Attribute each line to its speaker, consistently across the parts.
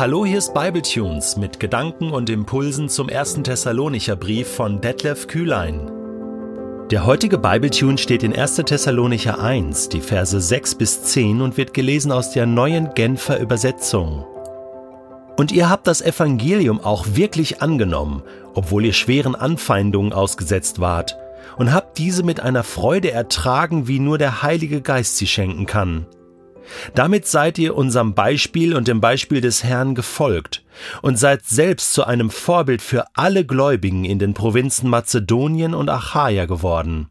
Speaker 1: Hallo, hier ist Bibletunes mit Gedanken und Impulsen zum ersten Thessalonicher Brief von Detlef Kühlein. Der heutige Bibletune steht in 1. Thessalonicher 1, die Verse 6 bis 10 und wird gelesen aus der neuen Genfer Übersetzung. Und ihr habt das Evangelium auch wirklich angenommen, obwohl ihr schweren Anfeindungen ausgesetzt wart, und habt diese mit einer Freude ertragen, wie nur der Heilige Geist sie schenken kann. Damit seid ihr unserem Beispiel und dem Beispiel des Herrn gefolgt und seid selbst zu einem Vorbild für alle Gläubigen in den Provinzen Mazedonien und Achaia geworden.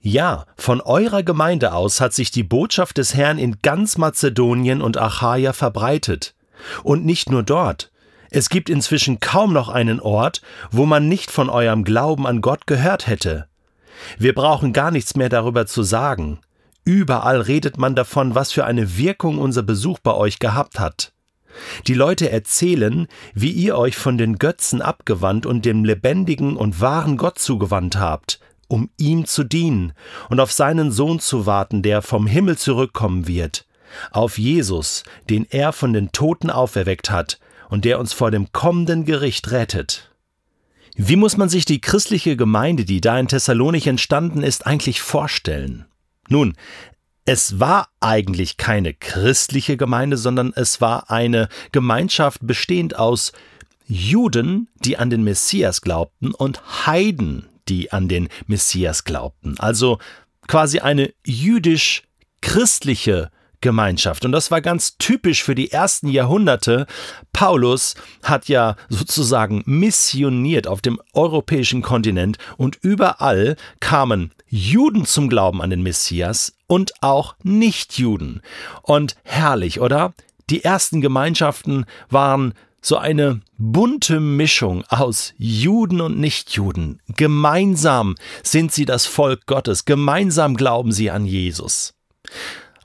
Speaker 1: Ja, von eurer Gemeinde aus hat sich die Botschaft des Herrn in ganz Mazedonien und Achaia verbreitet. Und nicht nur dort. Es gibt inzwischen kaum noch einen Ort, wo man nicht von eurem Glauben an Gott gehört hätte. Wir brauchen gar nichts mehr darüber zu sagen. Überall redet man davon, was für eine Wirkung unser Besuch bei euch gehabt hat. Die Leute erzählen, wie ihr euch von den Götzen abgewandt und dem lebendigen und wahren Gott zugewandt habt, um ihm zu dienen und auf seinen Sohn zu warten, der vom Himmel zurückkommen wird, auf Jesus, den er von den Toten auferweckt hat und der uns vor dem kommenden Gericht rettet. Wie muss man sich die christliche Gemeinde, die da in Thessalonich entstanden ist, eigentlich vorstellen? Nun, es war eigentlich keine christliche Gemeinde, sondern es war eine Gemeinschaft bestehend aus Juden, die an den Messias glaubten, und Heiden, die an den Messias glaubten. Also quasi eine jüdisch-christliche Gemeinschaft. Und das war ganz typisch für die ersten Jahrhunderte. Paulus hat ja sozusagen missioniert auf dem europäischen Kontinent und überall kamen Juden zum Glauben an den Messias und auch Nichtjuden. Und herrlich, oder? Die ersten Gemeinschaften waren so eine bunte Mischung aus Juden und Nichtjuden. Gemeinsam sind sie das Volk Gottes, gemeinsam glauben sie an Jesus.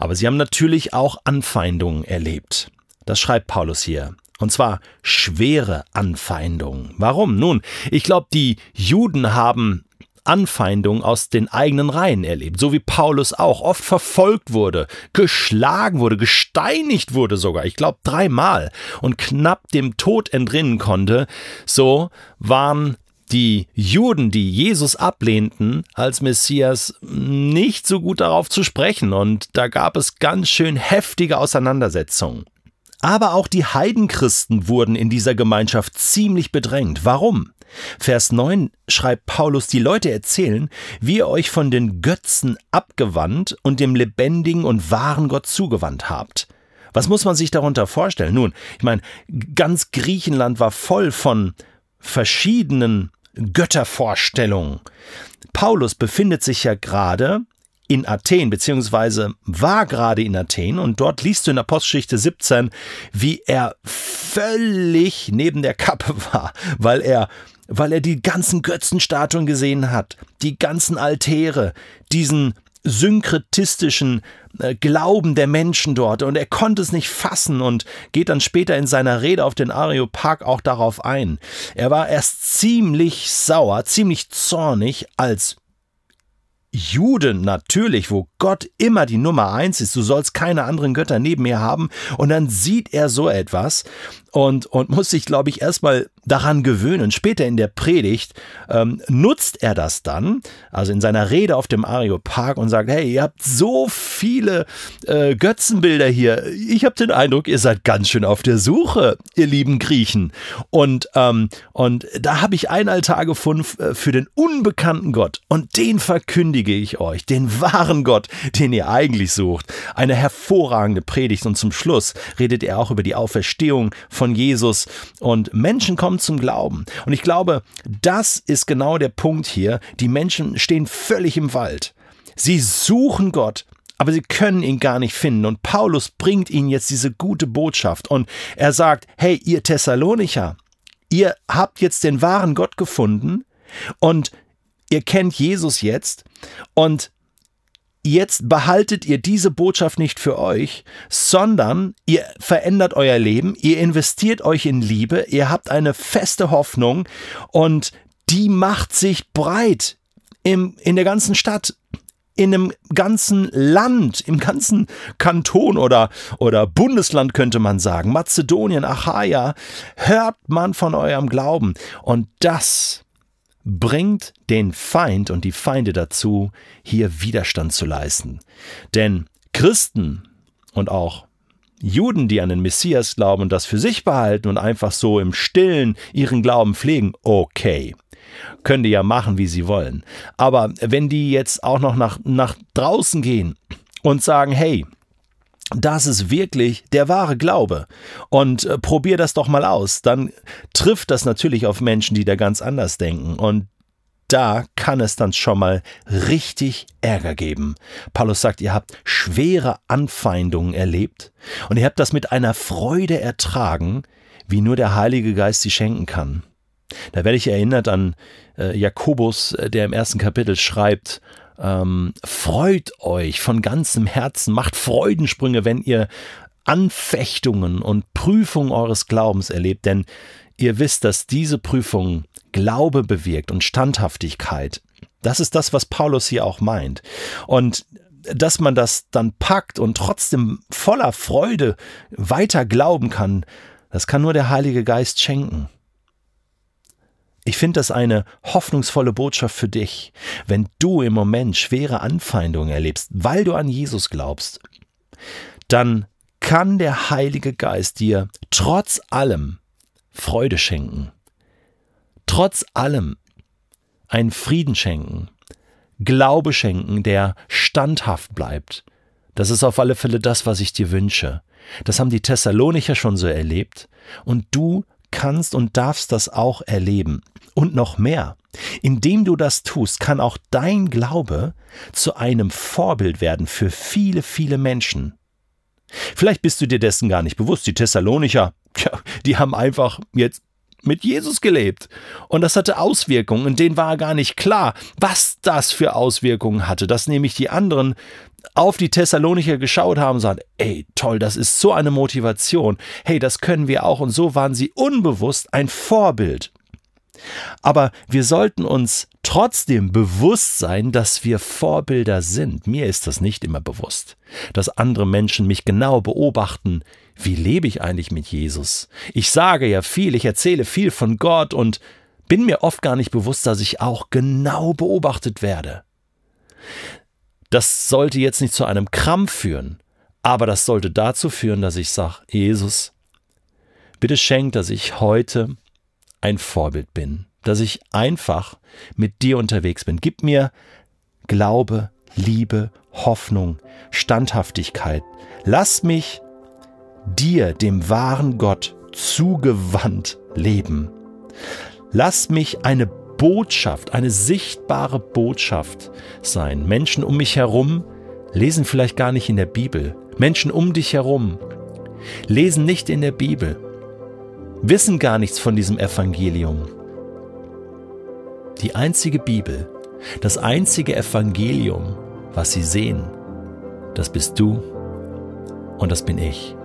Speaker 1: Aber sie haben natürlich auch Anfeindungen erlebt. Das schreibt Paulus hier. Und zwar schwere Anfeindungen. Warum? Nun, ich glaube, die Juden haben Anfeindungen aus den eigenen Reihen erlebt, so wie Paulus auch oft verfolgt wurde, geschlagen wurde, gesteinigt wurde sogar, ich glaube dreimal und knapp dem Tod entrinnen konnte, so waren die Juden, die Jesus ablehnten als Messias, nicht so gut darauf zu sprechen und da gab es ganz schön heftige Auseinandersetzungen. Aber auch die Heidenchristen wurden in dieser Gemeinschaft ziemlich bedrängt. Warum? Vers 9 schreibt Paulus, die Leute erzählen, wie ihr euch von den Götzen abgewandt und dem lebendigen und wahren Gott zugewandt habt. Was muss man sich darunter vorstellen? Nun, ich meine, ganz Griechenland war voll von verschiedenen Göttervorstellung. Paulus befindet sich ja gerade in Athen, beziehungsweise war gerade in Athen und dort liest du in Apostelgeschichte 17, wie er völlig neben der Kappe war, weil er weil er die ganzen Götzenstatuen gesehen hat, die ganzen Altäre, diesen synkretistischen äh, Glauben der Menschen dort. Und er konnte es nicht fassen und geht dann später in seiner Rede auf den Areopag auch darauf ein. Er war erst ziemlich sauer, ziemlich zornig, als Juden natürlich, wo Gott immer die Nummer eins ist, du sollst keine anderen Götter neben mir haben, und dann sieht er so etwas und, und muss sich, glaube ich, erstmal daran gewöhnen. Später in der Predigt ähm, nutzt er das dann, also in seiner Rede auf dem Areopag und sagt, hey, ihr habt so viele äh, Götzenbilder hier. Ich habe den Eindruck, ihr seid ganz schön auf der Suche, ihr lieben Griechen. Und, ähm, und da habe ich ein Altar gefunden äh, für den unbekannten Gott und den verkündige ich euch, den wahren Gott, den ihr eigentlich sucht. Eine hervorragende Predigt und zum Schluss redet er auch über die Auferstehung von Jesus und Menschen kommen zum Glauben. Und ich glaube, das ist genau der Punkt hier. Die Menschen stehen völlig im Wald. Sie suchen Gott, aber sie können ihn gar nicht finden. Und Paulus bringt ihnen jetzt diese gute Botschaft und er sagt, hey, ihr Thessalonicher, ihr habt jetzt den wahren Gott gefunden und ihr kennt Jesus jetzt und jetzt behaltet ihr diese Botschaft nicht für euch, sondern ihr verändert euer Leben, ihr investiert euch in Liebe, ihr habt eine feste Hoffnung und die macht sich breit im, in der ganzen Stadt in einem ganzen Land, im ganzen Kanton oder, oder Bundesland könnte man sagen, Mazedonien, Achaia, hört man von eurem Glauben. Und das bringt den Feind und die Feinde dazu, hier Widerstand zu leisten. Denn Christen und auch Juden, die an den Messias glauben und das für sich behalten und einfach so im Stillen ihren Glauben pflegen, okay. Können die ja machen, wie sie wollen. Aber wenn die jetzt auch noch nach, nach draußen gehen und sagen, hey, das ist wirklich der wahre Glaube. Und äh, probier das doch mal aus. Dann trifft das natürlich auf Menschen, die da ganz anders denken. Und da kann es dann schon mal richtig Ärger geben. Paulus sagt, ihr habt schwere Anfeindungen erlebt und ihr habt das mit einer Freude ertragen, wie nur der Heilige Geist sie schenken kann. Da werde ich erinnert an äh, Jakobus, äh, der im ersten Kapitel schreibt, ähm, freut euch von ganzem Herzen, macht Freudensprünge, wenn ihr Anfechtungen und Prüfungen eures Glaubens erlebt, denn ihr wisst, dass diese Prüfungen Glaube bewirkt und Standhaftigkeit. Das ist das, was Paulus hier auch meint. Und dass man das dann packt und trotzdem voller Freude weiter glauben kann, das kann nur der Heilige Geist schenken. Ich finde das eine hoffnungsvolle Botschaft für dich, wenn du im Moment schwere Anfeindungen erlebst, weil du an Jesus glaubst, dann kann der Heilige Geist dir trotz allem Freude schenken, trotz allem einen Frieden schenken, Glaube schenken, der standhaft bleibt. Das ist auf alle Fälle das, was ich dir wünsche. Das haben die Thessalonicher schon so erlebt und du kannst und darfst das auch erleben. Und noch mehr. Indem du das tust, kann auch dein Glaube zu einem Vorbild werden für viele, viele Menschen. Vielleicht bist du dir dessen gar nicht bewusst. Die Thessalonicher, die haben einfach jetzt mit Jesus gelebt. Und das hatte Auswirkungen, und denen war gar nicht klar, was das für Auswirkungen hatte, dass nämlich die anderen auf die Thessalonicher geschaut haben und sagen, ey, toll, das ist so eine Motivation. Hey, das können wir auch. Und so waren sie unbewusst ein Vorbild. Aber wir sollten uns trotzdem bewusst sein, dass wir Vorbilder sind. Mir ist das nicht immer bewusst, dass andere Menschen mich genau beobachten. Wie lebe ich eigentlich mit Jesus? Ich sage ja viel, ich erzähle viel von Gott und bin mir oft gar nicht bewusst, dass ich auch genau beobachtet werde. Das sollte jetzt nicht zu einem Krampf führen, aber das sollte dazu führen, dass ich sage, Jesus, bitte schenk, dass ich heute ein Vorbild bin, dass ich einfach mit dir unterwegs bin. Gib mir Glaube, Liebe, Hoffnung, Standhaftigkeit. Lass mich dir, dem wahren Gott, zugewandt leben. Lass mich eine Botschaft, eine sichtbare Botschaft sein. Menschen um mich herum lesen vielleicht gar nicht in der Bibel. Menschen um dich herum lesen nicht in der Bibel wissen gar nichts von diesem Evangelium. Die einzige Bibel, das einzige Evangelium, was sie sehen, das bist du und das bin ich.